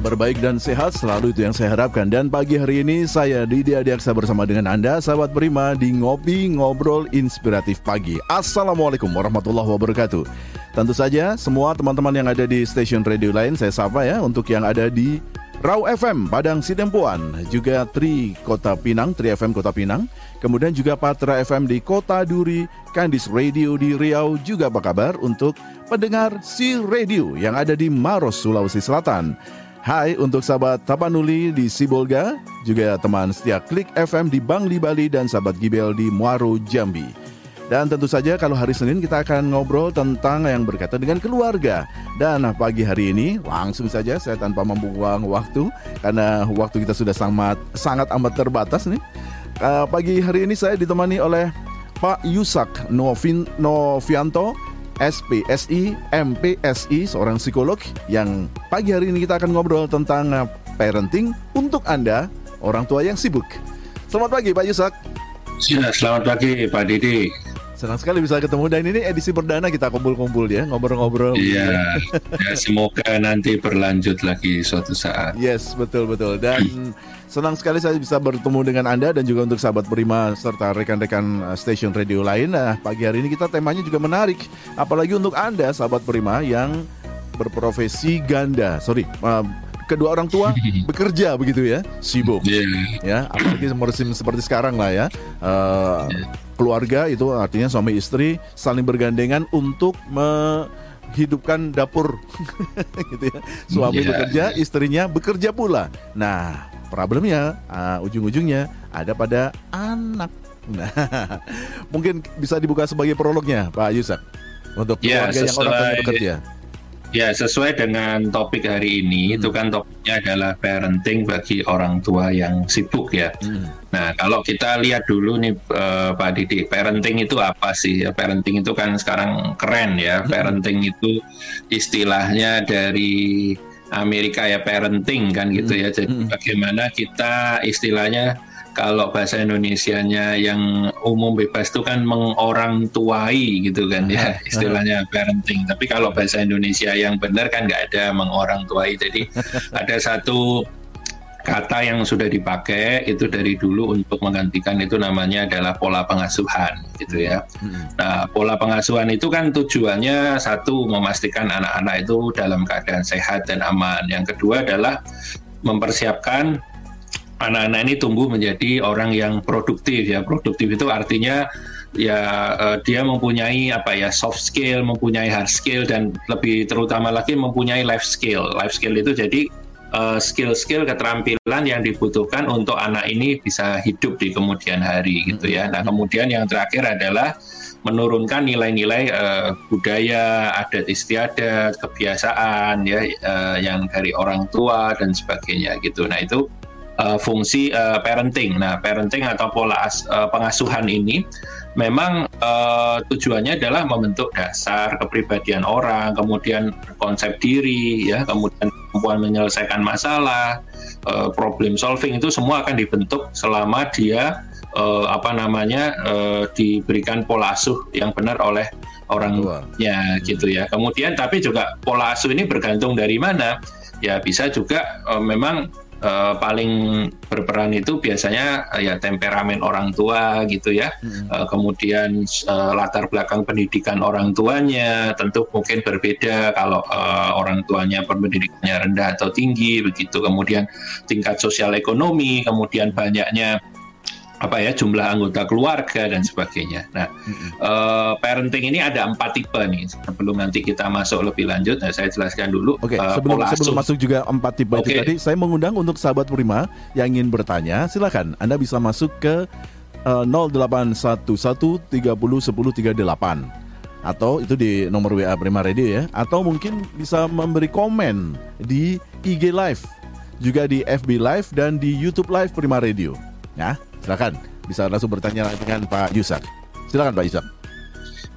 Kabar baik dan sehat selalu itu yang saya harapkan. Dan pagi hari ini saya Didi Adiaksa bersama dengan Anda, sahabat Prima, di Ngopi Ngobrol Inspiratif Pagi. Assalamualaikum warahmatullahi wabarakatuh. Tentu saja semua teman-teman yang ada di stasiun radio lain saya sapa ya untuk yang ada di Rau FM Padang Sidempuan, juga Tri Kota Pinang, Tri FM Kota Pinang, kemudian juga Patra FM di Kota Duri, Kandis Radio di Riau, juga apa kabar untuk pendengar Si Radio yang ada di Maros, Sulawesi Selatan. Hai untuk sahabat Tapanuli di Sibolga, juga teman setia Klik FM di Bangli Bali dan sahabat Gibel di Muaro Jambi. Dan tentu saja kalau hari Senin kita akan ngobrol tentang yang berkaitan dengan keluarga. Dan pagi hari ini langsung saja saya tanpa membuang waktu karena waktu kita sudah sangat sangat amat terbatas nih. Uh, pagi hari ini saya ditemani oleh Pak Yusak Novin, Novianto, SPSI, MPSI, seorang psikolog yang pagi hari ini kita akan ngobrol tentang uh, parenting untuk Anda, orang tua yang sibuk. Selamat pagi Pak Yusak. Ya, selamat pagi Pak Didi. Senang sekali bisa ketemu dan ini edisi perdana kita kumpul-kumpul ya, ngobrol-ngobrol. Iya, ya, semoga nanti berlanjut lagi suatu saat. Yes, betul betul. Dan senang sekali saya bisa bertemu dengan Anda dan juga untuk sahabat Prima serta rekan-rekan uh, stasiun radio lain. Nah, pagi hari ini kita temanya juga menarik, apalagi untuk Anda sahabat Prima yang berprofesi ganda. Sorry, uh, kedua orang tua bekerja begitu ya, sibuk. Yeah. Ya, apalagi musim seperti sekarang lah ya. Uh, keluarga itu artinya suami istri saling bergandengan untuk menghidupkan dapur gitu ya. Suami yeah. bekerja, istrinya bekerja pula. Nah, problemnya uh, ujung-ujungnya ada pada anak. Nah, mungkin bisa dibuka sebagai prolognya Pak Yusak untuk ya, keluarga yang orang tua bekerja. Ya, sesuai dengan topik hari ini, hmm. itu kan topiknya adalah parenting bagi orang tua yang sibuk ya. Hmm. Nah, kalau kita lihat dulu nih uh, Pak Didi, parenting itu apa sih? Ya, parenting itu kan sekarang keren ya. Hmm. Parenting itu istilahnya dari Amerika ya parenting kan gitu ya. Jadi hmm. bagaimana kita istilahnya kalau bahasa Indonesianya yang umum bebas itu kan mengorang tuai gitu kan ya istilahnya parenting. Tapi kalau bahasa Indonesia yang benar kan nggak ada mengorang tuai. Jadi ada satu kata yang sudah dipakai itu dari dulu untuk menggantikan itu namanya adalah pola pengasuhan gitu ya. Nah pola pengasuhan itu kan tujuannya satu memastikan anak-anak itu dalam keadaan sehat dan aman. Yang kedua adalah mempersiapkan anak-anak ini tumbuh menjadi orang yang produktif ya. Produktif itu artinya ya uh, dia mempunyai apa ya soft skill mempunyai hard skill dan lebih terutama lagi mempunyai life skill. Life skill itu jadi uh, skill-skill keterampilan yang dibutuhkan untuk anak ini bisa hidup di kemudian hari gitu ya. Nah kemudian yang terakhir adalah menurunkan nilai-nilai uh, budaya, adat istiadat, kebiasaan ya uh, yang dari orang tua dan sebagainya gitu. Nah, itu uh, fungsi uh, parenting. Nah, parenting atau pola as, uh, pengasuhan ini memang uh, tujuannya adalah membentuk dasar kepribadian orang, kemudian konsep diri, ya, kemudian kemampuan menyelesaikan masalah, uh, problem solving itu semua akan dibentuk selama dia uh, apa namanya uh, diberikan pola asuh yang benar oleh orang tuanya gitu ya. Kemudian tapi juga pola asuh ini bergantung dari mana? Ya bisa juga uh, memang uh, paling berperan itu biasanya uh, ya temperamen orang tua gitu ya. Hmm. Uh, kemudian uh, latar belakang pendidikan orang tuanya tentu mungkin berbeda kalau uh, orang tuanya pendidikannya rendah atau tinggi begitu. Kemudian tingkat sosial ekonomi, kemudian banyaknya apa ya jumlah anggota keluarga dan sebagainya. Nah, mm-hmm. uh, parenting ini ada empat tipe nih. Sebelum nanti kita masuk lebih lanjut, nah saya jelaskan dulu. Oke, okay, uh, sebelum sebelum masuk juga empat tipe okay. itu tadi, saya mengundang untuk sahabat Prima yang ingin bertanya, silakan Anda bisa masuk ke uh, 0811 30 10 38 atau itu di nomor WA Prima Radio ya, atau mungkin bisa memberi komen di IG Live, juga di FB Live dan di YouTube Live Prima Radio. Ya, silakan bisa langsung bertanya dengan Pak Yusak. Silakan Pak Yusak.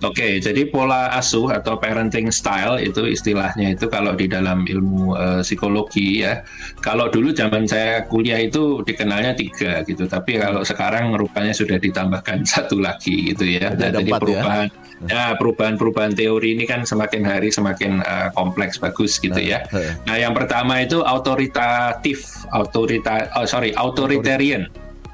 Oke, jadi pola asuh atau parenting style itu istilahnya itu kalau di dalam ilmu uh, psikologi ya. Kalau dulu zaman saya kuliah itu dikenalnya tiga gitu, tapi kalau sekarang rupanya sudah ditambahkan satu lagi gitu ya. Nah, jadi ya? perubahan ya? Ya, perubahan-perubahan teori ini kan semakin hari semakin uh, kompleks bagus gitu ya. Nah, yang pertama itu autoritatif, autorita, oh, sorry, authoritarian.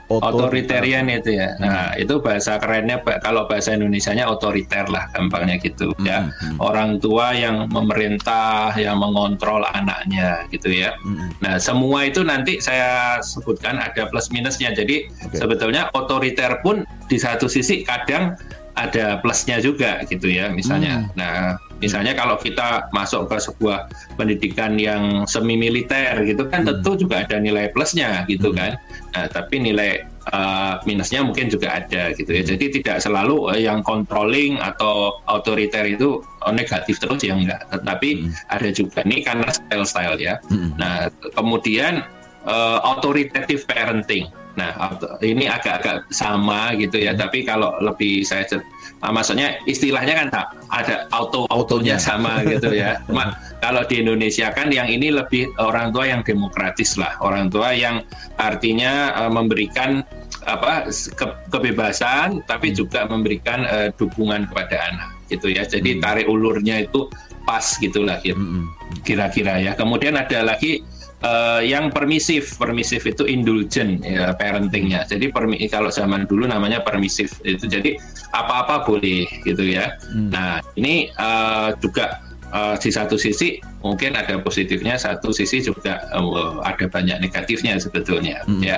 Otoritarian itu ya. Nah, itu bahasa kerennya kalau bahasa Indonesianya otoriter lah gampangnya gitu hmm, ya. Hmm. Orang tua yang memerintah, yang mengontrol anaknya gitu ya. Hmm. Nah, semua itu nanti saya sebutkan ada plus minusnya. Jadi okay. sebetulnya otoriter pun di satu sisi kadang ada plusnya juga gitu ya misalnya. Hmm. Nah, misalnya kalau kita masuk ke sebuah pendidikan yang semi militer gitu kan hmm. tentu juga ada nilai plusnya gitu hmm. kan. Nah, tapi nilai uh, minusnya mungkin juga ada gitu ya. Jadi tidak selalu uh, yang controlling atau otoriter itu uh, negatif terus ya enggak. Tetapi hmm. ada juga nih karena style-style ya. Hmm. Nah, kemudian uh, authoritative parenting. Nah, ini agak-agak sama gitu ya, hmm. tapi kalau lebih saya nah, maksudnya istilahnya kan ada auto autonya sama gitu ya. Cuma kalau di Indonesia kan yang ini lebih orang tua yang demokratis lah, orang tua yang artinya uh, memberikan apa ke, kebebasan tapi hmm. juga memberikan uh, dukungan kepada anak gitu ya. Jadi hmm. tarik ulurnya itu pas gitulah gitu. Kira-kira ya. Kemudian ada lagi uh, yang permisif, permisif itu indulgent ya parentingnya. Jadi permi kalau zaman dulu namanya permisif itu jadi apa-apa boleh gitu ya. Hmm. Nah ini uh, juga uh, di satu sisi mungkin ada positifnya, satu sisi juga uh, ada banyak negatifnya sebetulnya hmm. ya.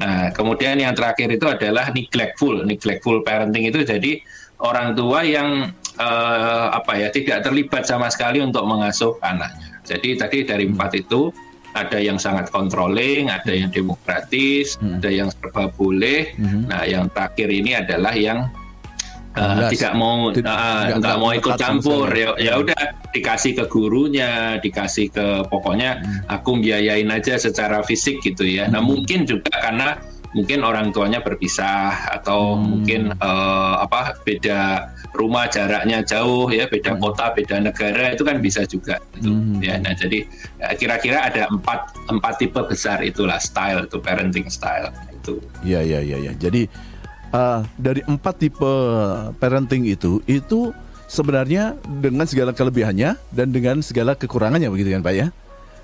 Nah kemudian yang terakhir itu adalah neglectful, neglectful parenting itu jadi orang tua yang uh, apa ya tidak terlibat sama sekali untuk mengasuh anaknya. Jadi tadi dari empat itu ada yang sangat controlling, ada yang demokratis, hmm. ada yang serba boleh. Hmm. Nah, yang terakhir ini adalah yang uh, tidak mau tidak, uh, mau ikut campur. Ya, ya udah dikasih ke gurunya, dikasih ke pokoknya hmm. aku biayain aja secara fisik gitu ya. Nah, hmm. Nah, mungkin juga karena mungkin orang tuanya berpisah atau hmm. mungkin uh, apa beda rumah jaraknya jauh ya beda hmm. kota beda negara itu kan bisa juga gitu hmm. ya nah jadi ya, kira-kira ada empat empat tipe besar itulah style itu parenting style itu ya ya ya ya jadi uh, dari empat tipe parenting itu itu sebenarnya dengan segala kelebihannya dan dengan segala kekurangannya begitu kan pak ya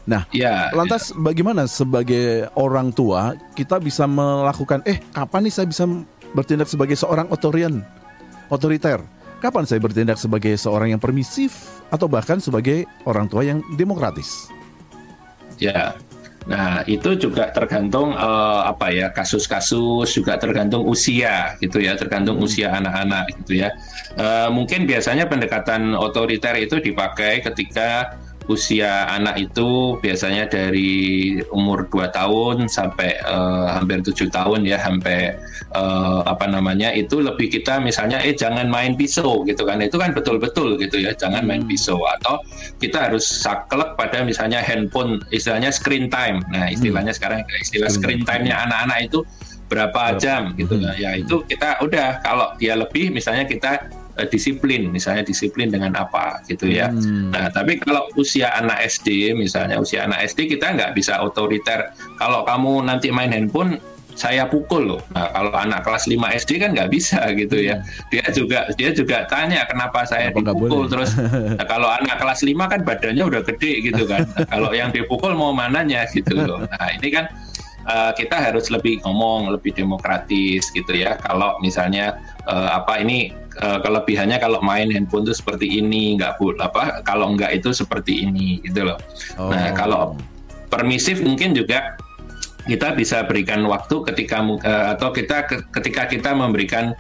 Nah, ya, lantas ya. bagaimana sebagai orang tua kita bisa melakukan eh kapan nih saya bisa bertindak sebagai seorang otorian, otoriter? Kapan saya bertindak sebagai seorang yang permisif atau bahkan sebagai orang tua yang demokratis? Ya. Nah, itu juga tergantung uh, apa ya, kasus-kasus juga tergantung usia gitu ya, tergantung hmm. usia anak-anak gitu ya. Uh, mungkin biasanya pendekatan otoriter itu dipakai ketika usia anak itu biasanya dari umur 2 tahun sampai uh, hampir tujuh tahun ya sampai uh, apa namanya itu lebih kita misalnya eh jangan main pisau gitu kan itu kan betul-betul gitu ya jangan main hmm. pisau atau kita harus saklek pada misalnya handphone istilahnya screen time nah istilahnya hmm. sekarang istilah screen time-nya anak-anak itu berapa jam gitu hmm. ya itu kita udah kalau dia lebih misalnya kita uh, disiplin, misalnya disiplin dengan apa gitu ya. Hmm. Nah, tapi kalau usia anak SD, misalnya usia anak SD kita nggak bisa otoriter. Kalau kamu nanti main handphone, saya pukul loh. Nah, kalau anak kelas 5 SD kan nggak bisa gitu ya. Hmm. Dia juga dia juga tanya kenapa saya kenapa dipukul terus. Nah, kalau anak kelas 5 kan badannya udah gede gitu kan. Nah, kalau yang dipukul mau mananya gitu loh. Nah, ini kan uh, kita harus lebih ngomong lebih demokratis gitu ya kalau misalnya uh, apa ini uh, kelebihannya kalau main handphone itu seperti ini nggak apa kalau nggak itu seperti ini gitu loh nah, oh. nah kalau permisif mungkin juga kita bisa berikan waktu ketika uh, atau kita ketika kita memberikan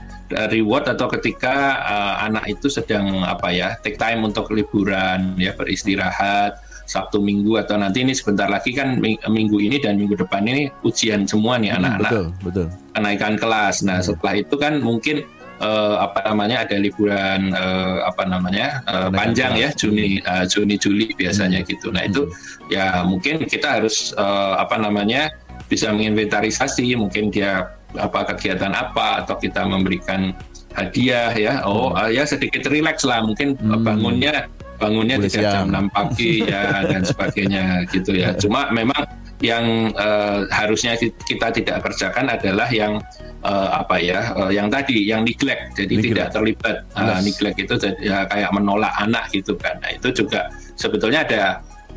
reward atau ketika uh, anak itu sedang apa ya take time untuk liburan ya beristirahat Sabtu Minggu atau nanti ini sebentar lagi kan minggu ini dan minggu depan ini ujian semua nih hmm, anak-anak. Hmm, betul, betul. Kenaikan kelas. Nah, hmm. setelah itu kan mungkin uh, apa namanya ada liburan uh, apa namanya uh, panjang ya Juni uh, Juni Juli biasanya hmm. gitu. Nah, itu hmm. ya mungkin kita harus uh, apa namanya bisa menginventarisasi mungkin dia apa kegiatan apa atau kita memberikan hadiah ya oh hmm. ya sedikit rileks lah mungkin hmm. bangunnya bangunnya di jam 6 pagi ya dan sebagainya gitu ya. Cuma memang yang uh, harusnya kita tidak kerjakan adalah yang uh, apa ya uh, yang tadi yang neglect. Jadi neglect. tidak terlibat. Uh, neglect itu ya, kayak menolak anak gitu kan. Nah itu juga sebetulnya ada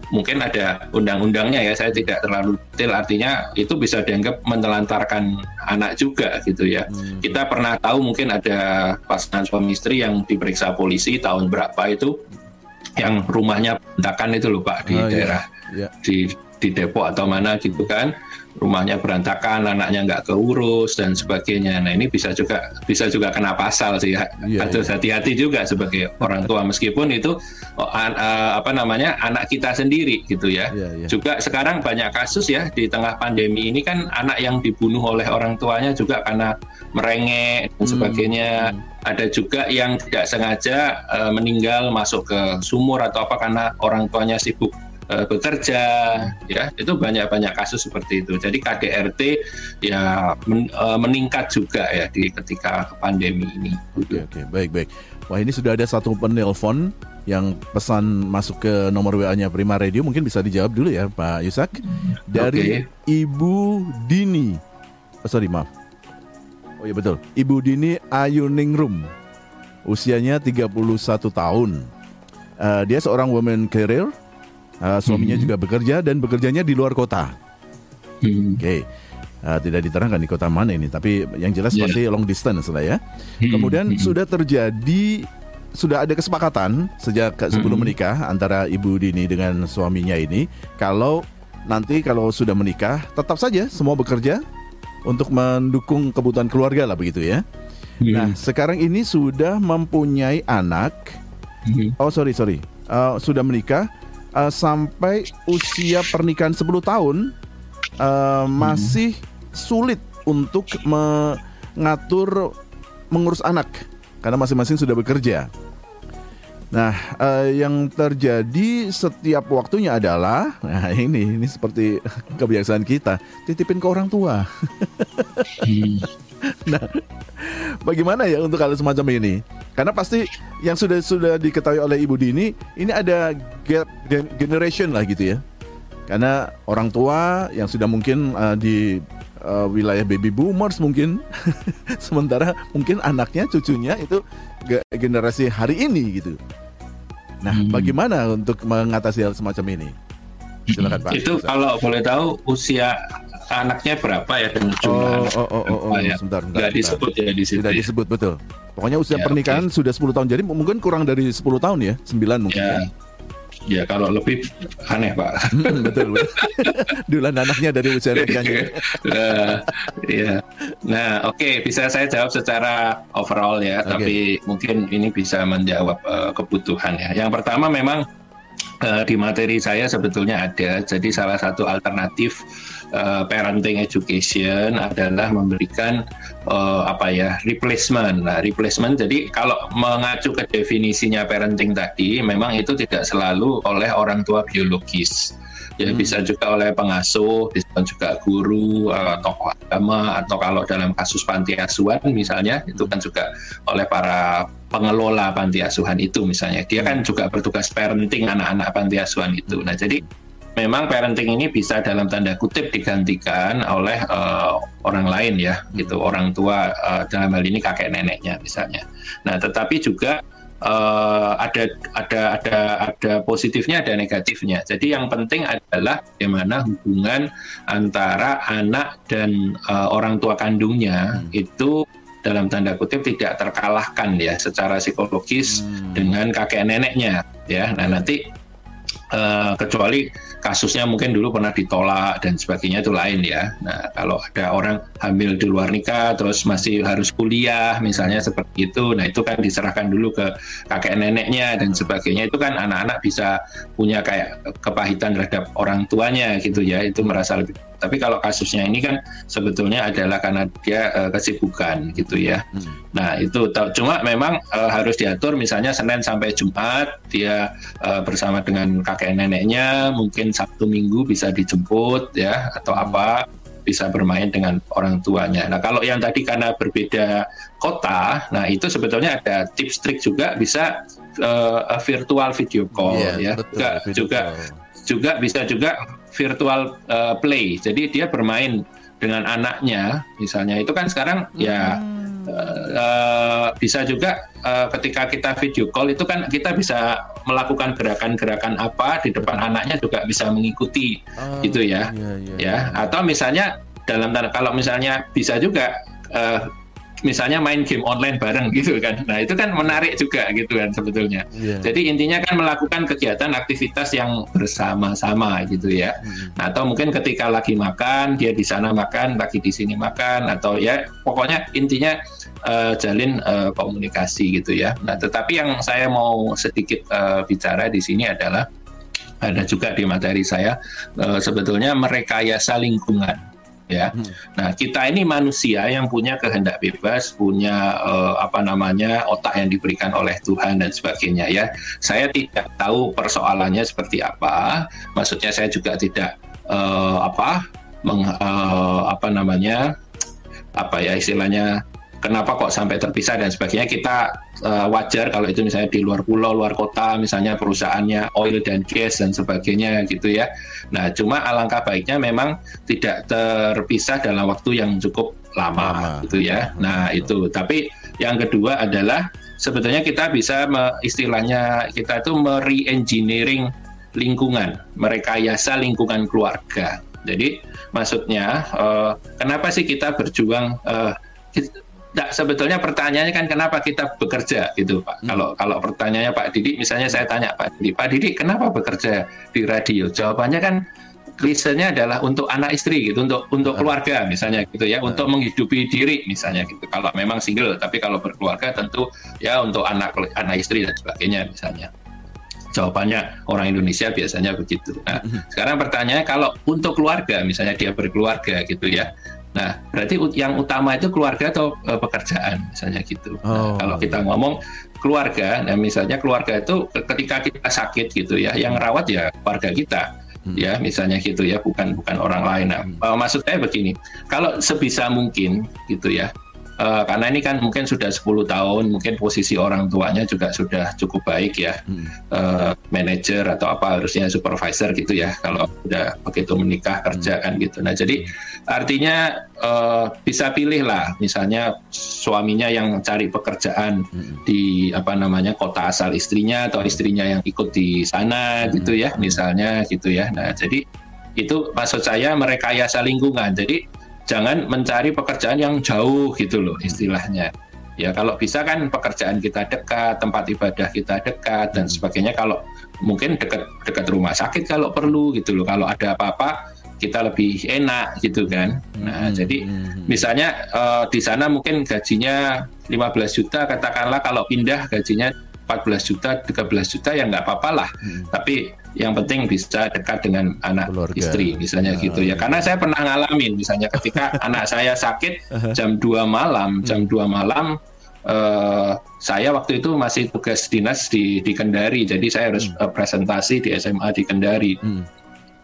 mungkin ada undang-undangnya ya saya tidak terlalu detail. Artinya itu bisa dianggap menelantarkan anak juga gitu ya. Hmm. kita pernah tahu mungkin ada pasangan suami istri yang diperiksa polisi tahun berapa itu yang rumahnya bentakan itu loh pak di oh, daerah iya. di di Depok atau mana gitu kan rumahnya berantakan, anaknya nggak keurus dan sebagainya. Nah ini bisa juga bisa juga kena pasal sih. Yeah, Harus yeah. hati-hati juga sebagai orang tua meskipun itu oh, an, uh, apa namanya anak kita sendiri gitu ya. Yeah, yeah. Juga sekarang banyak kasus ya di tengah pandemi ini kan anak yang dibunuh oleh orang tuanya juga karena merengek dan hmm, sebagainya. Hmm. Ada juga yang tidak sengaja uh, meninggal masuk ke sumur atau apa karena orang tuanya sibuk uh, bekerja ya. Itu banyak banyak kasus seperti itu. Jadi KDRT ya men, uh, meningkat juga ya di ketika pandemi ini. Oke oke. Baik baik. Wah ini sudah ada satu penelpon yang pesan masuk ke nomor WA-nya Prima Radio. Mungkin bisa dijawab dulu ya Pak Yusak. Dari okay. Ibu Dini. Oh, sorry maaf oh iya betul Ibu Dini Ayuningrum usianya 31 tahun uh, dia seorang woman career Uh, suaminya hmm. juga bekerja dan bekerjanya di luar kota. Hmm. Oke. Okay. Uh, tidak diterangkan di kota mana ini, tapi yang jelas yeah. pasti long distance lah ya. Hmm. Kemudian hmm. sudah terjadi sudah ada kesepakatan sejak sebelum hmm. menikah antara Ibu Dini dengan suaminya ini kalau nanti kalau sudah menikah tetap saja semua bekerja untuk mendukung kebutuhan keluarga lah begitu ya. Hmm. Nah, sekarang ini sudah mempunyai anak. Hmm. Oh, sorry, sorry. Uh, sudah menikah uh, sampai usia pernikahan 10 tahun uh, masih sulit untuk mengatur mengurus anak karena masing-masing sudah bekerja. Nah, uh, yang terjadi setiap waktunya adalah, nah ini ini seperti kebiasaan kita, titipin ke orang tua. Nah, bagaimana ya untuk hal semacam ini? Karena pasti yang sudah sudah diketahui oleh Ibu Dini, ini ada gap generation lah gitu ya. Karena orang tua yang sudah mungkin uh, di uh, wilayah baby boomers mungkin, sementara mungkin anaknya, cucunya itu generasi hari ini gitu. Nah, hmm. bagaimana untuk mengatasi hal semacam ini? Silakan Pak. Itu kalau boleh tahu usia anaknya berapa ya dan jumlah oh, oh, oh, oh, oh, ya. sebentar, sebentar, disebut ya di situ. Tidak ya. disebut betul. Pokoknya usia ya, pernikahan okay. sudah 10 tahun. Jadi mungkin kurang dari 10 tahun ya, 9 mungkin. Ya. ya. Ya kalau lebih aneh pak. Hmm, betul. betul. Dulan anaknya dari usia nikahnya. uh, ya. Nah oke okay. bisa saya jawab secara overall ya. Okay. Tapi mungkin ini bisa menjawab uh, kebutuhan ya. Yang pertama memang uh, di materi saya sebetulnya ada. Jadi salah satu alternatif uh, parenting education adalah memberikan uh, apa ya replacement. Nah, replacement jadi kalau mengacu ke definisinya parenting tadi, memang itu tidak selalu oleh orang tua biologis. Ya hmm. bisa juga oleh pengasuh, bisa juga guru, uh, tokoh agama, atau kalau dalam kasus panti asuhan misalnya itu kan juga oleh para pengelola panti asuhan itu misalnya. Dia kan juga bertugas parenting anak-anak panti asuhan itu. Nah jadi memang parenting ini bisa dalam tanda kutip digantikan oleh uh, orang lain ya gitu orang tua uh, dalam hal ini kakek neneknya misalnya nah tetapi juga uh, ada ada ada ada positifnya ada negatifnya jadi yang penting adalah bagaimana hubungan antara anak dan uh, orang tua kandungnya hmm. itu dalam tanda kutip tidak terkalahkan ya secara psikologis hmm. dengan kakek neneknya ya nah nanti uh, kecuali kasusnya mungkin dulu pernah ditolak dan sebagainya itu lain ya. Nah, kalau ada orang hamil di luar nikah terus masih harus kuliah misalnya seperti itu, nah itu kan diserahkan dulu ke kakek neneknya dan sebagainya. Itu kan anak-anak bisa punya kayak kepahitan terhadap orang tuanya gitu ya, itu merasa lebih tapi kalau kasusnya ini kan sebetulnya adalah karena dia uh, kesibukan gitu ya. Hmm. Nah itu cuma memang uh, harus diatur misalnya Senin sampai Jumat dia uh, bersama dengan kakek neneknya mungkin Sabtu Minggu bisa dijemput ya atau hmm. apa bisa bermain dengan orang tuanya. Nah kalau yang tadi karena berbeda kota, nah itu sebetulnya ada tips trik juga bisa uh, virtual video call yeah, ya, betul, juga video juga call. juga bisa juga virtual uh, play. Jadi dia bermain dengan anaknya, misalnya itu kan sekarang ya, hmm. ya uh, bisa juga uh, ketika kita video call itu kan kita bisa melakukan gerakan-gerakan apa di depan anaknya juga bisa mengikuti oh, gitu ya iya, iya, ya iya. atau misalnya dalam tanda kalau misalnya bisa juga uh, misalnya main game online bareng gitu kan. Nah, itu kan menarik juga gitu kan sebetulnya. Yeah. Jadi intinya kan melakukan kegiatan aktivitas yang bersama-sama gitu ya. Mm. Nah, atau mungkin ketika lagi makan, dia di sana makan, lagi di sini makan atau ya pokoknya intinya uh, jalin uh, komunikasi gitu ya. Nah, tetapi yang saya mau sedikit uh, bicara di sini adalah ada juga di materi saya uh, sebetulnya merekayasa lingkungan ya. Hmm. Nah, kita ini manusia yang punya kehendak bebas, punya uh, apa namanya otak yang diberikan oleh Tuhan dan sebagainya ya. Saya tidak tahu persoalannya seperti apa. Maksudnya saya juga tidak uh, apa meng, uh, apa namanya apa ya istilahnya kenapa kok sampai terpisah dan sebagainya kita uh, wajar kalau itu misalnya di luar pulau, luar kota, misalnya perusahaannya oil dan gas dan sebagainya gitu ya. Nah, cuma alangkah baiknya memang tidak terpisah dalam waktu yang cukup lama, lama. gitu ya. Nah, itu. Tapi yang kedua adalah sebetulnya kita bisa me, istilahnya kita itu mere-engineering lingkungan, merekayasa lingkungan keluarga. Jadi maksudnya uh, kenapa sih kita berjuang uh, Nah, sebetulnya pertanyaannya kan kenapa kita bekerja gitu Pak. Hmm. Kalau kalau pertanyaannya Pak Didi, misalnya saya tanya Pak Didi, Pak Didi kenapa bekerja di radio? Jawabannya kan klisennya adalah untuk anak istri gitu, untuk untuk hmm. keluarga misalnya gitu ya, hmm. untuk menghidupi diri misalnya gitu. Kalau memang single, tapi kalau berkeluarga tentu ya untuk anak anak istri dan sebagainya misalnya. Jawabannya orang Indonesia biasanya begitu. Nah, hmm. sekarang pertanyaannya kalau untuk keluarga misalnya dia berkeluarga gitu ya. Nah, berarti yang utama itu keluarga atau uh, pekerjaan misalnya gitu. Nah, oh. Nah, kalau kita ngomong keluarga, nah misalnya keluarga itu ketika kita sakit gitu ya, yang rawat ya keluarga kita. Hmm. Ya, misalnya gitu ya, bukan bukan orang lain. Nah, uh, maksud saya begini, kalau sebisa mungkin gitu ya, uh, karena ini kan mungkin sudah 10 tahun, mungkin posisi orang tuanya juga sudah cukup baik ya, hmm. uh, manajer atau apa harusnya supervisor gitu ya, kalau udah begitu menikah kerja hmm. kan gitu. Nah jadi artinya uh, bisa pilih lah, misalnya suaminya yang cari pekerjaan hmm. di apa namanya kota asal istrinya atau istrinya yang ikut di sana hmm. gitu ya, misalnya gitu ya. Nah jadi itu maksud saya merekayasa lingkungan. Jadi jangan mencari pekerjaan yang jauh gitu loh istilahnya. Ya kalau bisa kan pekerjaan kita dekat, tempat ibadah kita dekat dan sebagainya. Kalau mungkin dekat dekat rumah sakit kalau perlu gitu loh. Kalau ada apa-apa kita lebih enak gitu kan. Nah, hmm. jadi hmm, hmm. misalnya uh, di sana mungkin gajinya 15 juta katakanlah kalau pindah gajinya 14 juta, 13 juta ya nggak apa-apa lah. Hmm. Tapi yang penting bisa dekat dengan anak Keluarga. istri misalnya oh, gitu ya. Iya. Karena saya pernah ngalamin misalnya ketika anak saya sakit jam 2 malam, jam 2 malam uh, saya waktu itu masih tugas dinas di di Kendari. Jadi saya harus hmm. uh, presentasi di SMA di Kendari. Hmm.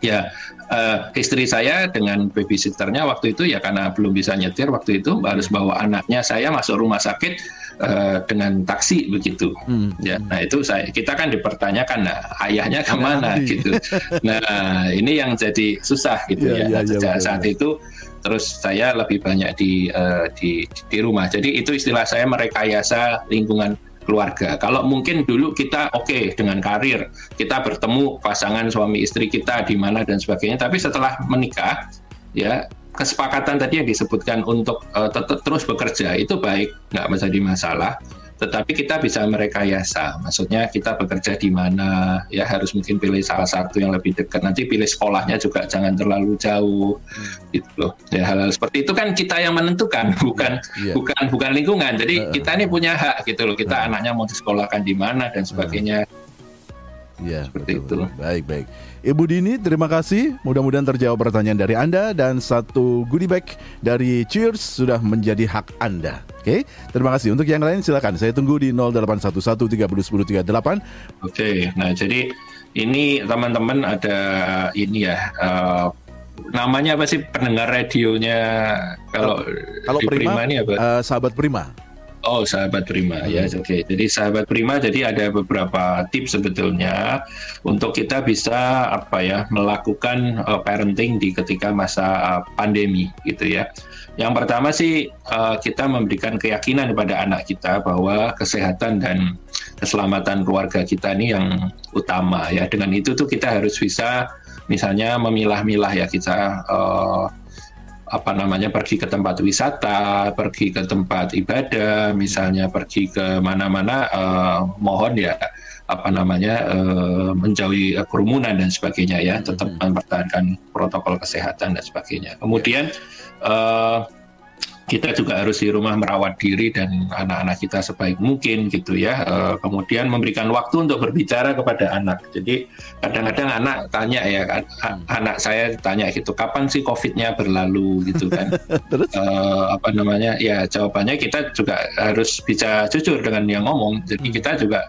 Ya, uh, istri saya dengan babysitternya waktu itu ya karena belum bisa nyetir waktu itu harus bawa anaknya saya masuk rumah sakit uh, dengan taksi begitu. Hmm. Ya, nah itu saya kita kan dipertanyakan, nah ayahnya ke mana nah, gitu. Nah ini yang jadi susah gitu ya. ya. ya, ya saat itu terus saya lebih banyak di, uh, di di rumah. Jadi itu istilah saya merekayasa lingkungan keluarga. Kalau mungkin dulu kita oke okay dengan karir, kita bertemu pasangan suami istri kita di mana dan sebagainya, tapi setelah menikah ya kesepakatan tadi yang disebutkan untuk uh, tetap terus bekerja itu baik, nggak menjadi masalah. Tetapi kita bisa merekayasa, maksudnya kita bekerja di mana, ya harus mungkin pilih salah satu yang lebih dekat. Nanti pilih sekolahnya juga jangan terlalu jauh, gitu loh. Ya hal-hal seperti itu kan kita yang menentukan, bukan yeah. bukan bukan lingkungan. Jadi uh, kita ini punya hak gitu loh. Kita uh, anaknya mau disekolahkan di mana dan sebagainya. Ya, seperti betul. itu. Baik, baik. Ibu Dini, terima kasih. Mudah-mudahan terjawab pertanyaan dari Anda dan satu goodie bag dari Cheers sudah menjadi hak Anda. Oke, terima kasih. Untuk yang lain silakan. Saya tunggu di 0811 Oke, nah jadi ini teman-teman ada ini ya uh, namanya apa sih pendengar radionya kalau kalau Prima, Prima ini apa? Uh, sahabat Prima. Oh, sahabat Prima hmm. ya. Oke. Okay. Jadi sahabat Prima jadi ada beberapa tips sebetulnya untuk kita bisa apa ya melakukan uh, parenting di ketika masa uh, pandemi gitu ya. Yang pertama sih uh, kita memberikan keyakinan kepada anak kita bahwa kesehatan dan keselamatan keluarga kita ini yang utama ya. Dengan itu tuh kita harus bisa misalnya memilah-milah ya kita uh, apa namanya pergi ke tempat wisata, pergi ke tempat ibadah, misalnya pergi ke mana-mana, uh, mohon ya apa namanya uh, menjauhi kerumunan dan sebagainya ya, tetap hmm. mempertahankan protokol kesehatan dan sebagainya. Kemudian uh, kita juga harus di rumah merawat diri dan anak-anak kita sebaik mungkin gitu ya. E, kemudian memberikan waktu untuk berbicara kepada anak. Jadi kadang-kadang anak tanya ya, anak saya tanya gitu, kapan sih COVID-nya berlalu gitu kan? Terus e, apa namanya? Ya jawabannya kita juga harus bisa jujur dengan yang ngomong. Jadi hmm. kita juga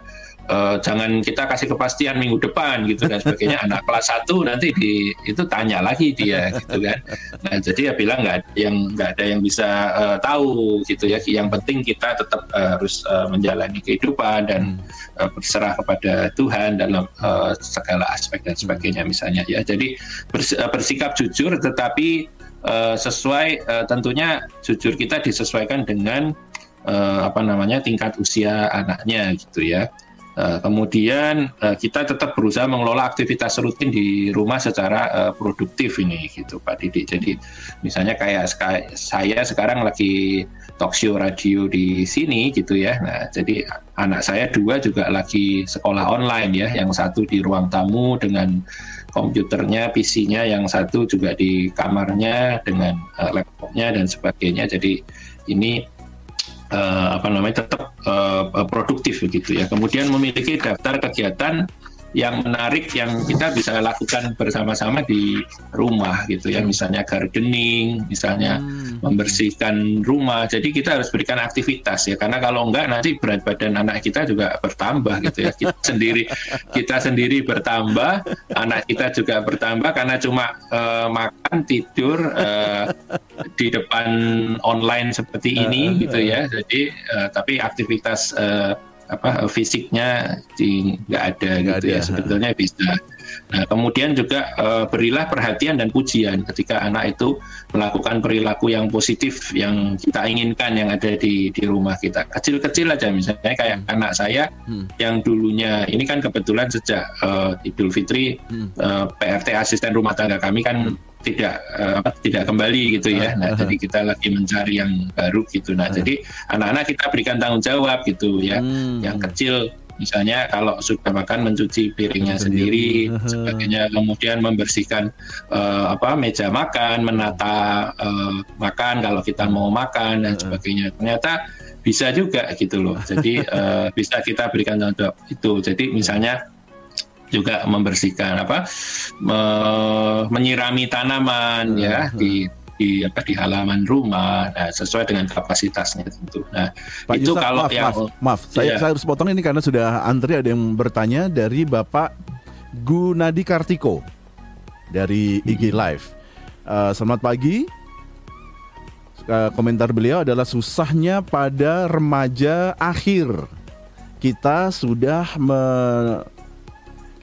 uh, jangan kita kasih kepastian minggu depan gitu dan sebagainya. Anak kelas satu nanti di itu tanya lagi dia gitu kan. Nah jadi ya bilang nggak yang nggak ada yang bisa uh, tahu gitu ya. Yang penting kita tetap uh, harus uh, menjalani kehidupan dan uh, berserah kepada Tuhan dalam uh, segala aspek dan sebagainya misalnya ya. Jadi bers bersikap jujur tetapi uh, sesuai uh, tentunya jujur kita disesuaikan dengan uh, apa namanya tingkat usia anaknya gitu ya Uh, kemudian uh, kita tetap berusaha mengelola aktivitas rutin di rumah secara uh, produktif ini gitu Pak Didi. Jadi misalnya kayak saya sekarang lagi talk show radio di sini gitu ya. Nah jadi anak saya dua juga lagi sekolah online ya. Yang satu di ruang tamu dengan komputernya, PC-nya, yang satu juga di kamarnya dengan uh, laptopnya dan sebagainya. Jadi ini apa namanya tetap uh, produktif begitu ya. Kemudian memiliki daftar kegiatan yang menarik yang kita bisa lakukan bersama-sama di rumah gitu ya. Misalnya gardening misalnya hmm. membersihkan rumah. Jadi kita harus berikan aktivitas ya. Karena kalau enggak nanti berat badan anak kita juga bertambah gitu ya. Kita sendiri kita sendiri bertambah anak kita juga bertambah karena cuma uh, makan tidur uh, di depan online seperti ini gitu ya. Jadi uh, tapi aktivitas uh, apa fisiknya nggak ada gak gitu ya. ada. ya sebetulnya bisa. Nah kemudian juga uh, berilah perhatian dan pujian ketika anak itu melakukan perilaku yang positif yang kita inginkan yang ada di di rumah kita kecil-kecil aja misalnya kayak hmm. anak saya hmm. yang dulunya ini kan kebetulan sejak uh, Idul Fitri hmm. uh, PRT asisten rumah tangga kami kan hmm tidak uh, tidak kembali gitu ya. Nah, uh, jadi kita lagi mencari yang baru gitu. Nah, uh, jadi anak-anak kita berikan tanggung jawab gitu ya. Hmm. Yang kecil misalnya kalau sudah makan mencuci piringnya sendiri, sendiri sebagainya kemudian membersihkan uh, apa meja makan menata uh, makan kalau kita mau makan dan sebagainya ternyata bisa juga gitu loh jadi uh, bisa kita berikan contoh itu jadi misalnya juga membersihkan apa me, menyirami tanaman hmm. ya di di apa di halaman rumah nah, sesuai dengan kapasitasnya tentu. Nah, Pak itu Yusuf, kalau maaf, yang maaf, maaf. saya ya. saya harus potong ini karena sudah antri ada yang bertanya dari Bapak Gunadi Kartiko dari IG hmm. Live. Uh, selamat pagi. Uh, komentar beliau adalah susahnya pada remaja akhir. Kita sudah me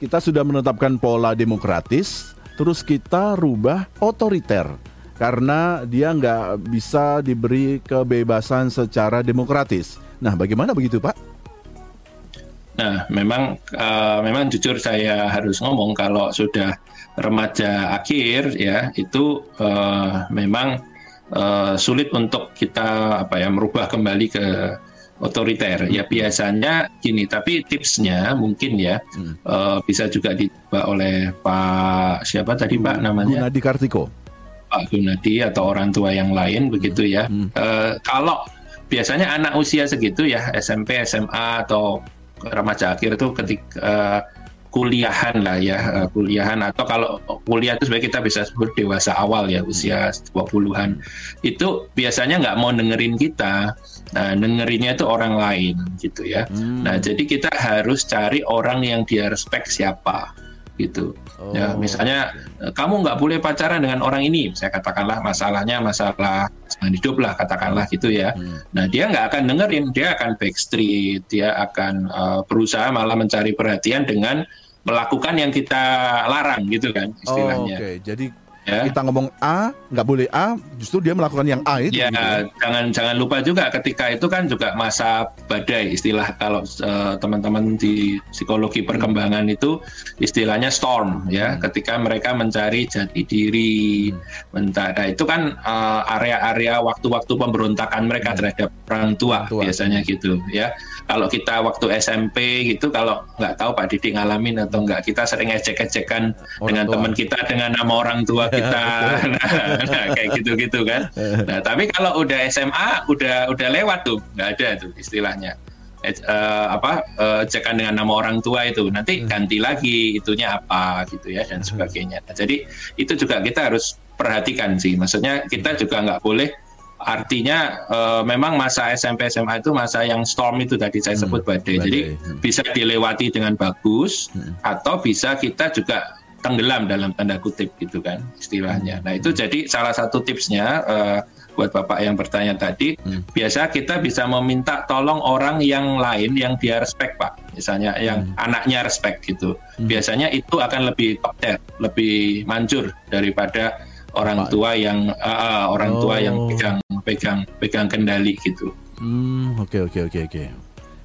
kita sudah menetapkan pola demokratis, terus kita rubah otoriter karena dia nggak bisa diberi kebebasan secara demokratis. Nah, bagaimana begitu, Pak? Nah, memang uh, memang jujur saya harus ngomong kalau sudah remaja akhir ya itu uh, memang uh, sulit untuk kita apa ya merubah kembali ke otoriter. Ya biasanya gini, tapi tipsnya mungkin ya hmm. uh, bisa juga dicoba oleh Pak siapa tadi Pak namanya? Gunadi Kartiko. Pak Gunadi atau orang tua yang lain begitu ya. Hmm. Uh, kalau biasanya anak usia segitu ya SMP, SMA atau remaja akhir itu ketika uh, kuliahan lah ya uh, kuliahan atau kalau kuliah itu sebenarnya kita bisa sebut dewasa awal ya usia 20-an itu biasanya nggak mau dengerin kita nah dengerinnya itu orang lain gitu ya hmm. nah jadi kita harus cari orang yang dia respect siapa gitu. Oh. Ya, misalnya kamu nggak boleh pacaran dengan orang ini, saya katakanlah masalahnya masalah hidup lah katakanlah gitu ya. Hmm. Nah dia nggak akan dengerin, dia akan backstreet, dia akan uh, berusaha malah mencari perhatian dengan melakukan yang kita larang gitu kan istilahnya. Oh, Oke, okay. jadi ya. kita ngomong A nggak boleh A justru dia melakukan yang A itu ya gitu. jangan jangan lupa juga ketika itu kan juga masa badai istilah kalau uh, teman-teman di psikologi hmm. perkembangan hmm. itu istilahnya storm ya hmm. ketika mereka mencari jati diri hmm. nah, itu kan uh, area-area waktu-waktu pemberontakan mereka hmm. terhadap orang tua, tua biasanya gitu ya kalau kita waktu SMP gitu kalau nggak tahu Pak Didi ngalamin atau nggak kita sering ejek-ejekan dengan teman kita dengan nama orang tua kita nah, nah kayak gitu-gitu kan nah tapi kalau udah SMA udah udah lewat tuh nggak ada tuh istilahnya uh, apa uh, ejekan dengan nama orang tua itu nanti hmm. ganti lagi itunya apa gitu ya dan hmm. sebagainya nah, jadi itu juga kita harus perhatikan sih maksudnya kita juga nggak boleh artinya uh, memang masa SMP SMA itu masa yang storm itu tadi saya hmm, sebut badai. badai. Jadi hmm. bisa dilewati dengan bagus hmm. atau bisa kita juga tenggelam dalam tanda kutip gitu kan istilahnya. Nah itu jadi salah satu tipsnya uh, buat bapak yang bertanya tadi. Hmm. Biasa kita bisa meminta tolong orang yang lain yang dia respect pak. Misalnya yang hmm. anaknya respect gitu. Hmm. Biasanya itu akan lebih top lebih manjur daripada orang tua yang uh, orang tua yang oh. pegang pegang pegang kendali gitu. Hmm, oke oke oke oke.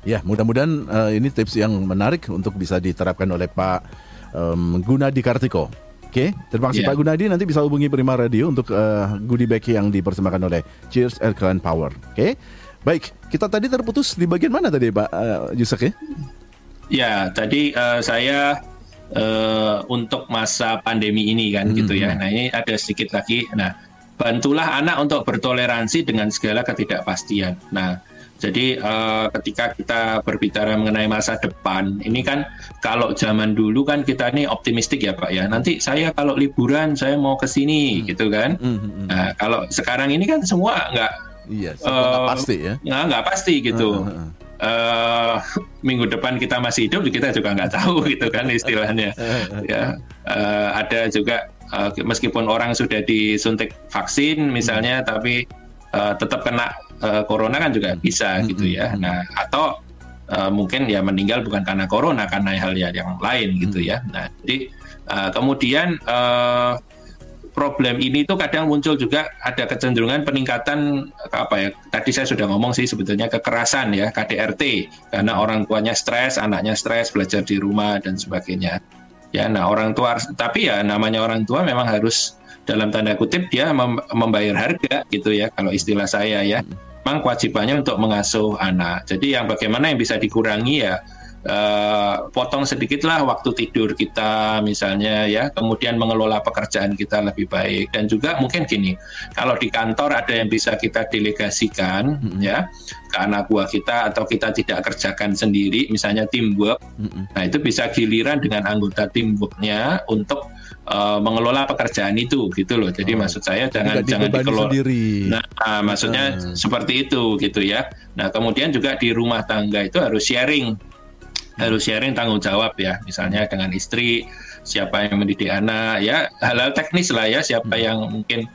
Ya, mudah-mudahan uh, ini tips yang menarik untuk bisa diterapkan oleh Pak um, Gunadi Kartiko. Oke, terima kasih yeah. Pak Gunadi. Nanti bisa hubungi Prima Radio untuk uh, goodie bag yang dipersembahkan oleh Cheers Airclan Power. Oke, baik. Kita tadi terputus di bagian mana tadi Pak uh, Yusek ya? Ya, tadi uh, saya uh, untuk masa pandemi ini kan hmm. gitu ya. Hmm. Nah ini ada sedikit lagi. Nah bantulah anak untuk bertoleransi dengan segala ketidakpastian. Nah jadi uh, ketika kita berbicara mengenai masa depan, ini kan kalau zaman dulu kan kita ini optimistik ya Pak ya. Nanti saya kalau liburan saya mau ke sini hmm. gitu kan. Hmm, hmm, hmm. Nah kalau sekarang ini kan semua nggak Iya, uh, pasti ya. Nggak, nggak pasti gitu. Uh, uh, uh, minggu depan kita masih hidup kita juga nggak tahu gitu kan istilahnya ya uh, ada juga uh, meskipun orang sudah disuntik vaksin misalnya hmm. tapi uh, tetap kena uh, corona kan juga bisa hmm. gitu ya. Nah atau uh, mungkin ya meninggal bukan karena corona karena hal yang lain gitu ya. Nah jadi uh, kemudian uh, problem ini itu kadang muncul juga ada kecenderungan peningkatan apa ya tadi saya sudah ngomong sih sebetulnya kekerasan ya KDRT karena orang tuanya stres anaknya stres belajar di rumah dan sebagainya. Ya nah orang tua tapi ya namanya orang tua memang harus dalam tanda kutip dia mem membayar harga gitu ya kalau istilah saya ya memang kewajibannya untuk mengasuh anak jadi yang bagaimana yang bisa dikurangi ya uh, potong sedikitlah waktu tidur kita misalnya ya kemudian mengelola pekerjaan kita lebih baik dan juga mungkin gini kalau di kantor ada yang bisa kita delegasikan mm -hmm. ya ke anak buah kita atau kita tidak kerjakan sendiri misalnya teamwork mm -hmm. nah itu bisa giliran dengan anggota teamworknya untuk uh, mengelola pekerjaan itu gitu loh. Jadi oh. maksud saya jangan jangan dikelola. Sendiri. Nah, nah maksudnya hmm. seperti itu gitu ya. Nah, kemudian juga di rumah tangga itu harus sharing harus sharing tanggung jawab ya misalnya dengan istri siapa yang mendidik anak ya hal-hal teknis lah ya siapa hmm. yang mungkin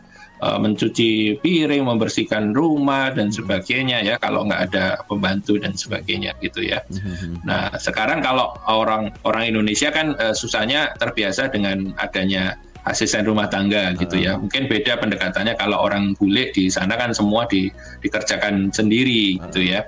uh, mencuci piring membersihkan rumah dan sebagainya ya kalau nggak ada pembantu dan sebagainya gitu ya hmm. nah sekarang kalau orang orang Indonesia kan uh, susahnya terbiasa dengan adanya asisten rumah tangga gitu ya. Hmm. Mungkin beda pendekatannya kalau orang bule di sana kan semua di, dikerjakan sendiri gitu ya.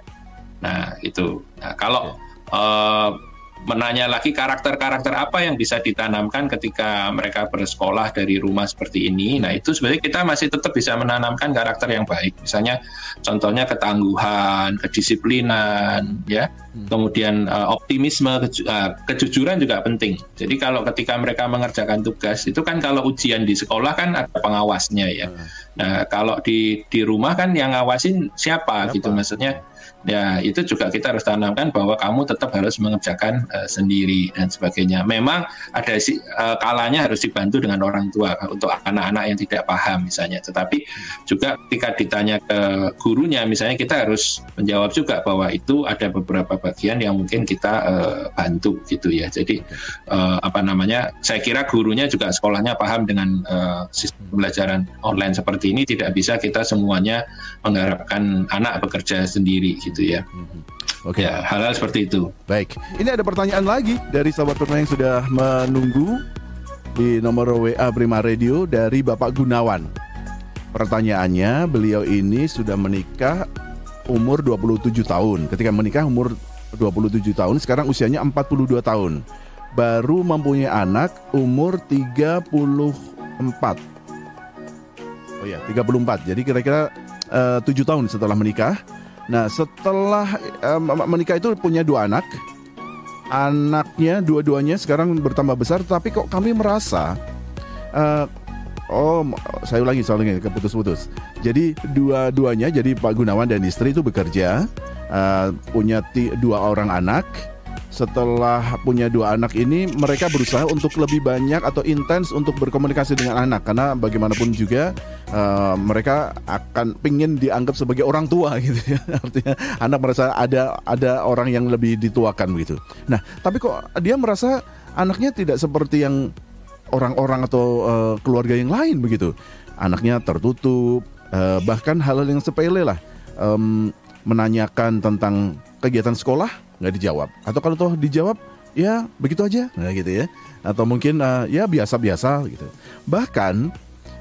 Nah, itu. Nah, kalau uh, menanya lagi karakter-karakter apa yang bisa ditanamkan ketika mereka bersekolah dari rumah seperti ini. Nah, itu sebenarnya kita masih tetap bisa menanamkan karakter yang baik. Misalnya contohnya ketangguhan, kedisiplinan, ya. Hmm. Kemudian uh, optimisme, keju uh, kejujuran juga penting. Jadi kalau ketika mereka mengerjakan tugas itu kan kalau ujian di sekolah kan ada pengawasnya ya. Hmm. Nah, kalau di di rumah kan yang ngawasin siapa, siapa? gitu maksudnya ya itu juga kita harus tanamkan bahwa kamu tetap harus mengerjakan uh, sendiri dan sebagainya. Memang ada uh, kalanya harus dibantu dengan orang tua untuk anak-anak yang tidak paham misalnya. Tetapi juga ketika ditanya ke gurunya misalnya kita harus menjawab juga bahwa itu ada beberapa bagian yang mungkin kita uh, bantu gitu ya. Jadi uh, apa namanya? Saya kira gurunya juga sekolahnya paham dengan uh, sistem pembelajaran online seperti ini tidak bisa kita semuanya mengharapkan anak bekerja sendiri gitu gitu ya. Mhm. Oke. Okay. Ya, hal-hal seperti itu. Baik. Ini ada pertanyaan lagi dari sahabat Prima yang sudah menunggu di nomor WA Prima Radio dari Bapak Gunawan. Pertanyaannya, beliau ini sudah menikah umur 27 tahun. Ketika menikah umur 27 tahun, sekarang usianya 42 tahun. Baru mempunyai anak umur 34. Oh ya, 34. Jadi kira-kira eh, tujuh 7 tahun setelah menikah Nah, setelah um, menikah itu punya dua anak. Anaknya dua-duanya sekarang bertambah besar, tapi kok kami merasa uh, Oh, saya ulangi soalnya keputus-putus. Jadi dua-duanya, jadi Pak Gunawan dan istri itu bekerja, uh, punya dua orang anak, setelah punya dua anak ini mereka berusaha untuk lebih banyak atau intens untuk berkomunikasi dengan anak. Karena bagaimanapun juga uh, mereka akan pingin dianggap sebagai orang tua gitu ya. Artinya anak merasa ada ada orang yang lebih dituakan gitu. Nah tapi kok dia merasa anaknya tidak seperti yang orang-orang atau uh, keluarga yang lain begitu. Anaknya tertutup uh, bahkan hal-hal yang sepele lah. Um, menanyakan tentang kegiatan sekolah nggak dijawab. Atau kalau toh dijawab ya begitu aja. Nah gitu ya. Atau mungkin uh, ya biasa-biasa gitu. Bahkan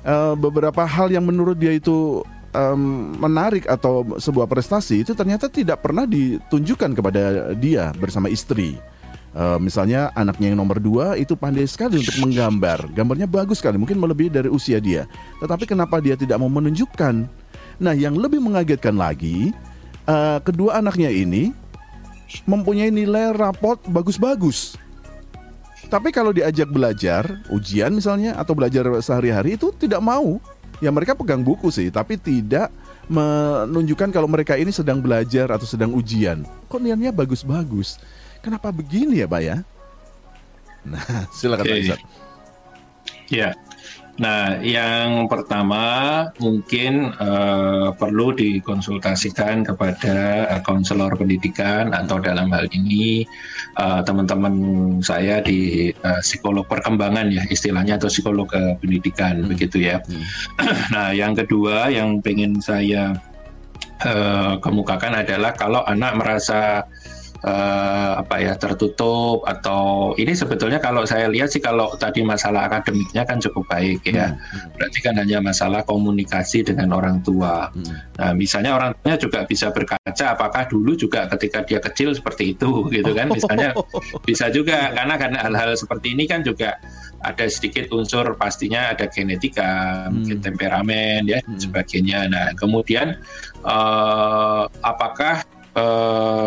uh, beberapa hal yang menurut dia itu um, menarik atau sebuah prestasi itu ternyata tidak pernah ditunjukkan kepada dia bersama istri. Uh, misalnya anaknya yang nomor dua itu pandai sekali untuk menggambar, gambarnya bagus sekali, mungkin melebihi dari usia dia. Tetapi kenapa dia tidak mau menunjukkan? Nah, yang lebih mengagetkan lagi, uh, kedua anaknya ini mempunyai nilai raport bagus-bagus. Tapi kalau diajak belajar, ujian misalnya atau belajar sehari-hari itu tidak mau. Ya mereka pegang buku sih, tapi tidak menunjukkan kalau mereka ini sedang belajar atau sedang ujian. Kok niatnya bagus-bagus? Kenapa begini ya, Pak ya? Nah, silakan okay. Pak Ya, Nah, yang pertama mungkin uh, perlu dikonsultasikan kepada uh, konselor pendidikan atau dalam hal ini uh, teman-teman saya di uh, psikolog perkembangan ya istilahnya atau psikolog uh, pendidikan hmm. begitu ya. Hmm. nah, yang kedua yang ingin saya uh, kemukakan adalah kalau anak merasa uh, apa ya tertutup atau ini sebetulnya kalau saya lihat sih kalau tadi masalah akademiknya kan cukup baik ya. Hmm. hmm. Berarti kan hanya masalah komunikasi dengan orang tua. Hmm. Nah, misalnya orang tuanya juga bisa berkaca apakah dulu juga ketika dia kecil seperti itu gitu kan. Misalnya bisa juga karena karena hal-hal seperti ini kan juga ada sedikit unsur pastinya ada genetika, hmm. mungkin temperamen ya hmm. sebagainya. Nah, kemudian uh, apakah uh,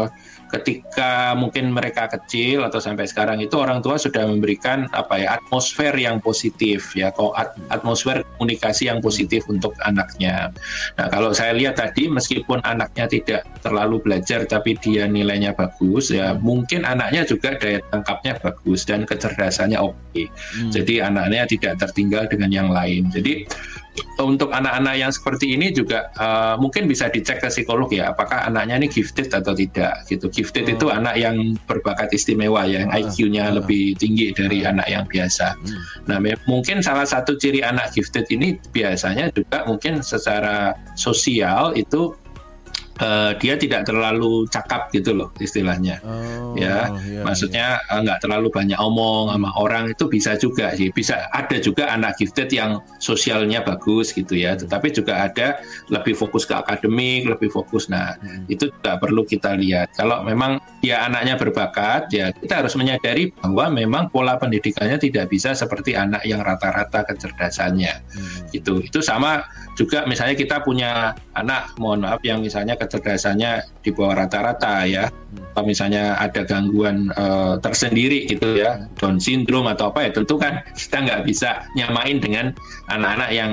ketika mungkin mereka kecil atau sampai sekarang itu orang tua sudah memberikan apa ya atmosfer yang positif ya kok atmosfer komunikasi yang positif untuk anaknya. Nah kalau saya lihat tadi meskipun anaknya tidak terlalu belajar tapi dia nilainya bagus ya mungkin anaknya juga daya tangkapnya bagus dan kecerdasannya oke. Okay. Hmm. Jadi anaknya tidak tertinggal dengan yang lain. Jadi untuk anak-anak yang seperti ini juga uh, mungkin bisa dicek ke psikolog ya apakah anaknya ini gifted atau tidak gitu gifted oh. itu anak yang berbakat istimewa ya yang ah, IQ-nya uh, ah. lebih tinggi dari uh, anak yang biasa hmm. nah mungkin salah satu ciri anak gifted ini biasanya juga mungkin secara sosial itu uh, dia tidak terlalu cakap gitu loh istilahnya. Oh, ya iya, maksudnya iya. nggak terlalu banyak omong sama orang itu bisa juga sih. Bisa ada juga anak gifted yang sosialnya bagus gitu ya. Tetapi juga ada lebih fokus ke akademik lebih fokus. Nah hmm. itu juga perlu kita lihat. Kalau memang ya anaknya berbakat ya kita harus menyadari bahwa memang pola pendidikannya tidak bisa seperti anak yang rata-rata kecerdasannya. Hmm. gitu. Itu sama juga misalnya kita punya anak mohon maaf yang misalnya kecerdasannya di bawah rata-rata ya. Atau misalnya ada gangguan uh, tersendiri gitu ya Down syndrome atau apa ya tentu kan kita nggak bisa nyamain dengan anak-anak yang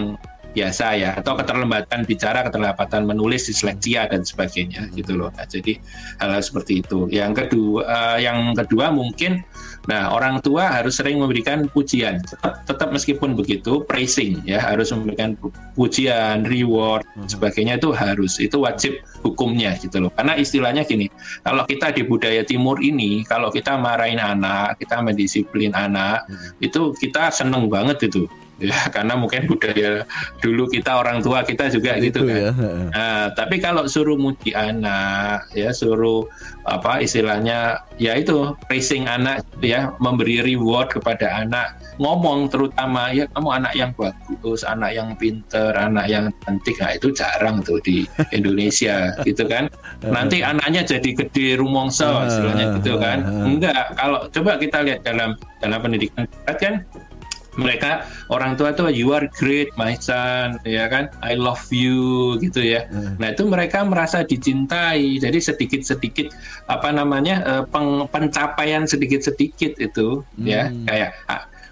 biasa ya atau keterlambatan bicara, keterlambatan menulis, disleksia dan sebagainya gitu loh. Nah, jadi hal, hal seperti itu. Yang kedua, uh, yang kedua mungkin, nah orang tua harus sering memberikan pujian. Tetap, tetap meskipun begitu, praising ya harus memberikan pujian, reward, hmm. sebagainya itu harus, itu wajib hukumnya gitu loh. Karena istilahnya gini, kalau kita di budaya Timur ini, kalau kita marahin anak, kita mendisiplin anak, hmm. itu kita seneng banget itu ya karena mungkin budaya dulu kita orang tua kita juga gitu, gitu kan. Ya. Nah, tapi kalau suruh muji anak ya suruh apa istilahnya ya itu praising anak ya memberi reward kepada anak. Ngomong terutama ya kamu anak yang bagus anak yang pinter anak yang cantik nah itu jarang tuh di Indonesia gitu kan. Nanti anaknya jadi gede rumongso istilahnya gitu kan. enggak kalau coba kita lihat dalam dalam pendidikan kan mereka orang tua tuh you are great my son ya kan I love you gitu ya hmm. nah itu mereka merasa dicintai jadi sedikit sedikit apa namanya uh, peng, pencapaian sedikit sedikit itu ya. hmm. ya kayak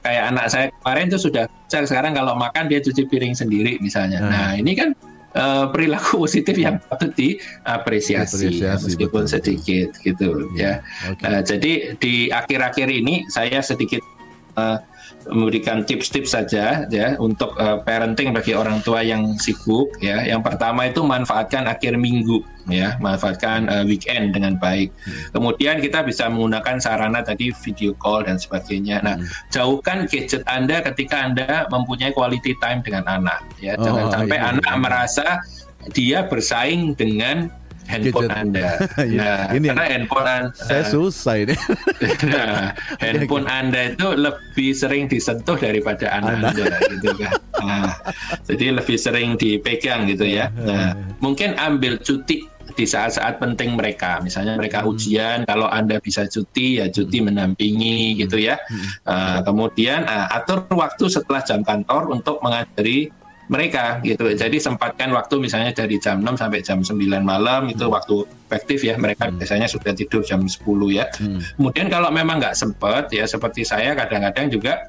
kayak anak saya kemarin itu sudah sekarang kalau makan dia cuci piring sendiri misalnya hmm. nah ini kan uh, perilaku positif yang patut diapresiasi, ya, meskipun betul. sedikit gitu ya. Okay. Uh, jadi di akhir-akhir ini saya sedikit uh, memberikan tips-tips saja ya untuk uh, parenting bagi orang tua yang sibuk ya. Yang pertama itu manfaatkan akhir minggu ya, manfaatkan uh, weekend dengan baik. Hmm. Kemudian kita bisa menggunakan sarana tadi video call dan sebagainya. Nah, hmm. jauhkan gadget Anda ketika Anda mempunyai quality time dengan anak ya. Jangan oh, sampai iya, anak iya. merasa dia bersaing dengan handphone Gadget. Anda. Iya. Nah, ini karena handphone Anda, saya susah ini. nah, handphone Anda itu lebih sering disentuh daripada anak, anak. Anda gitu kan. Nah, jadi lebih sering dipegang gitu ya. Nah, mungkin ambil cuti di saat-saat penting mereka, misalnya mereka hmm. ujian, kalau anda bisa cuti ya cuti hmm. menampingi gitu ya. Uh, kemudian uh, atur waktu setelah jam kantor untuk mengajari mereka gitu. Jadi sempatkan waktu misalnya dari jam 6 sampai jam 9 malam itu hmm. waktu efektif ya. Mereka hmm. biasanya sudah tidur jam 10 ya. Hmm. Kemudian kalau memang nggak sempat ya seperti saya kadang-kadang juga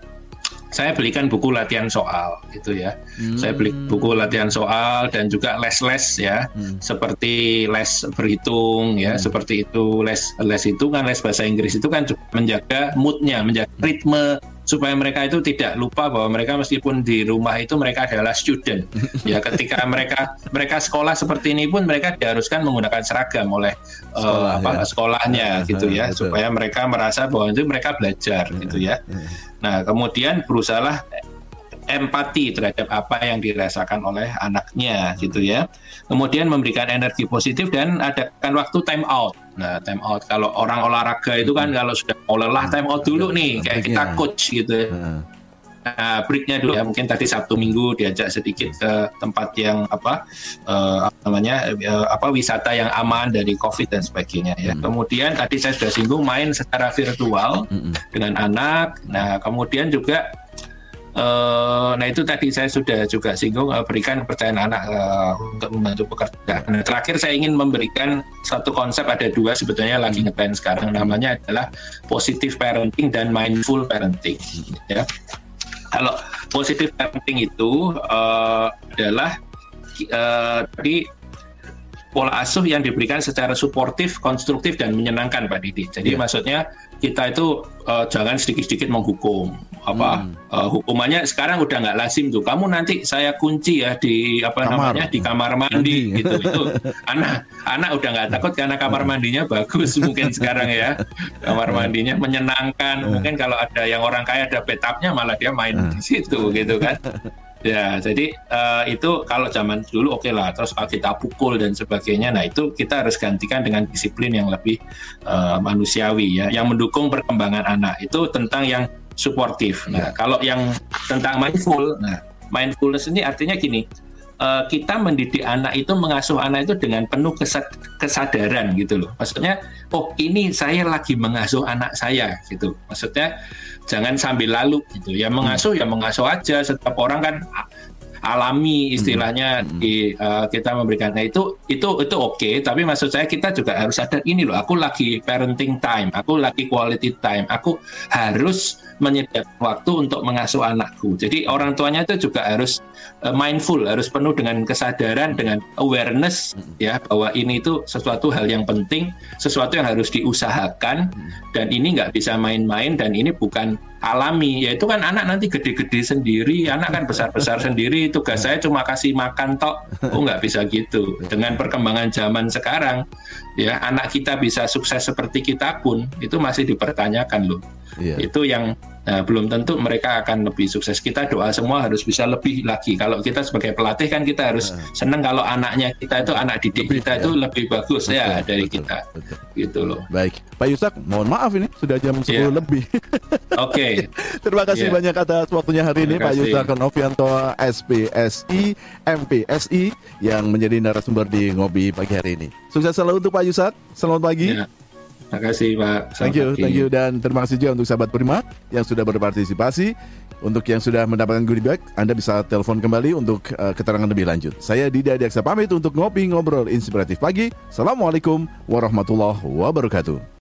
saya belikan buku latihan soal gitu ya. Hmm. Saya beli buku latihan soal dan juga les-les ya, hmm. seperti les berhitung ya, hmm. seperti itu les les itu kan les bahasa Inggris itu kan juga menjaga moodnya, menjaga ritme supaya mereka itu tidak lupa bahwa mereka meskipun di rumah itu mereka adalah student ya ketika mereka mereka sekolah seperti ini pun mereka diharuskan menggunakan seragam oleh eh, Sekolah, uh, apa ya. sekolahnya ya, gitu ya betul. supaya mereka merasa bahwa itu mereka belajar ya, gitu ya. ya nah kemudian berusahalah empati terhadap apa yang dirasakan oleh anaknya gitu ya. Kemudian memberikan energi positif dan adakan waktu time out. Nah, time out kalau orang olahraga itu kan hmm. kalau sudah mau lelah time out dulu nih kayak kita coach gitu ya. Hmm. Nah, breaknya dulu ya mungkin tadi Sabtu Minggu diajak sedikit ke tempat yang apa, uh, namanya uh, apa wisata yang aman dari COVID dan sebagainya ya. Hmm. Kemudian tadi saya sudah singgung main secara virtual hmm. dengan anak. Nah kemudian juga Uh, nah itu tadi saya sudah juga singgung uh, berikan kepercayaan anak uh, untuk membantu pekerjaan. Nah, terakhir saya ingin memberikan satu konsep ada dua sebetulnya lagi ngetrend sekarang namanya adalah positive parenting dan mindful parenting. Ya, kalau positive parenting itu uh, adalah uh, tadi pola asuh yang diberikan secara suportif, konstruktif dan menyenangkan Pak Didi. Jadi yeah. maksudnya kita itu uh, jangan sedikit-sedikit menghukum. Apa hmm. uh, hukumannya sekarang udah nggak lazim tuh. Kamu nanti saya kunci ya di apa kamar. namanya di kamar mandi, mandi. gitu. Itu anak anak udah nggak takut karena kamar mandinya bagus mungkin sekarang ya. Kamar mandinya menyenangkan. Mungkin kalau ada yang orang kaya ada betapnya malah dia main di situ gitu kan Ya, jadi uh, itu kalau zaman dulu oke okay lah, terus kalau kita pukul dan sebagainya, nah itu kita harus gantikan dengan disiplin yang lebih uh, manusiawi ya, yang mendukung perkembangan anak itu tentang yang suportif. Nah, kalau yang tentang mindful, nah mindfulness ini artinya gini, uh, kita mendidik anak itu mengasuh anak itu dengan penuh kesadaran gitu loh. Maksudnya, oh ini saya lagi mengasuh anak saya gitu. Maksudnya jangan sambil lalu gitu. Ya mengasuh ya mengasuh aja. Setiap orang kan alami istilahnya hmm. di uh, kita memberikan. Nah itu itu itu oke okay, tapi maksud saya kita juga harus sadar ini loh. Aku lagi parenting time aku lagi quality time. Aku harus menyediakan waktu untuk mengasuh anakku. Jadi orang tuanya itu juga harus uh, mindful harus penuh dengan kesadaran dengan awareness hmm. ya bahwa ini itu sesuatu hal yang penting sesuatu yang harus diusahakan. Hmm. dan ini nggak bisa main-main dan ini bukan alami. Yaitu kan anak nanti gede-gede sendiri anak kan besar-besar sendiri. Tugas saya cuma kasih makan tok. Oh nggak bisa gitu. Dengan perkembangan zaman sekarang ya anak kita bisa sukses seperti kita pun itu masih dipertanyakan loh yeah. itu yang Nah, belum tentu mereka akan lebih sukses. Kita doa semua harus bisa lebih lagi. Kalau kita sebagai pelatih kan kita harus nah. senang kalau anaknya kita itu anak didik lebih, kita ya. itu lebih bagus betul, ya dari betul, kita. Betul. Gitu loh. Baik, Pak Yusak, mohon maaf ini sudah jam 10 yeah. lebih. Oke. Okay. Terima kasih yeah. banyak atas waktunya hari ini Pak Yusak Novianto SPSI MPSI yang menjadi narasumber di Ngobi pagi hari ini. Sukses selalu untuk Pak Yusak. Selamat pagi. Yeah. Terima kasih Pak. Selamat thank you, pagi. thank you dan terima kasih juga untuk sahabat Prima yang sudah berpartisipasi. Untuk yang sudah mendapatkan goodie bag, Anda bisa telepon kembali untuk uh, keterangan lebih lanjut. Saya Didi Adiaksa pamit untuk ngopi ngobrol inspiratif pagi. Assalamualaikum warahmatullahi wabarakatuh.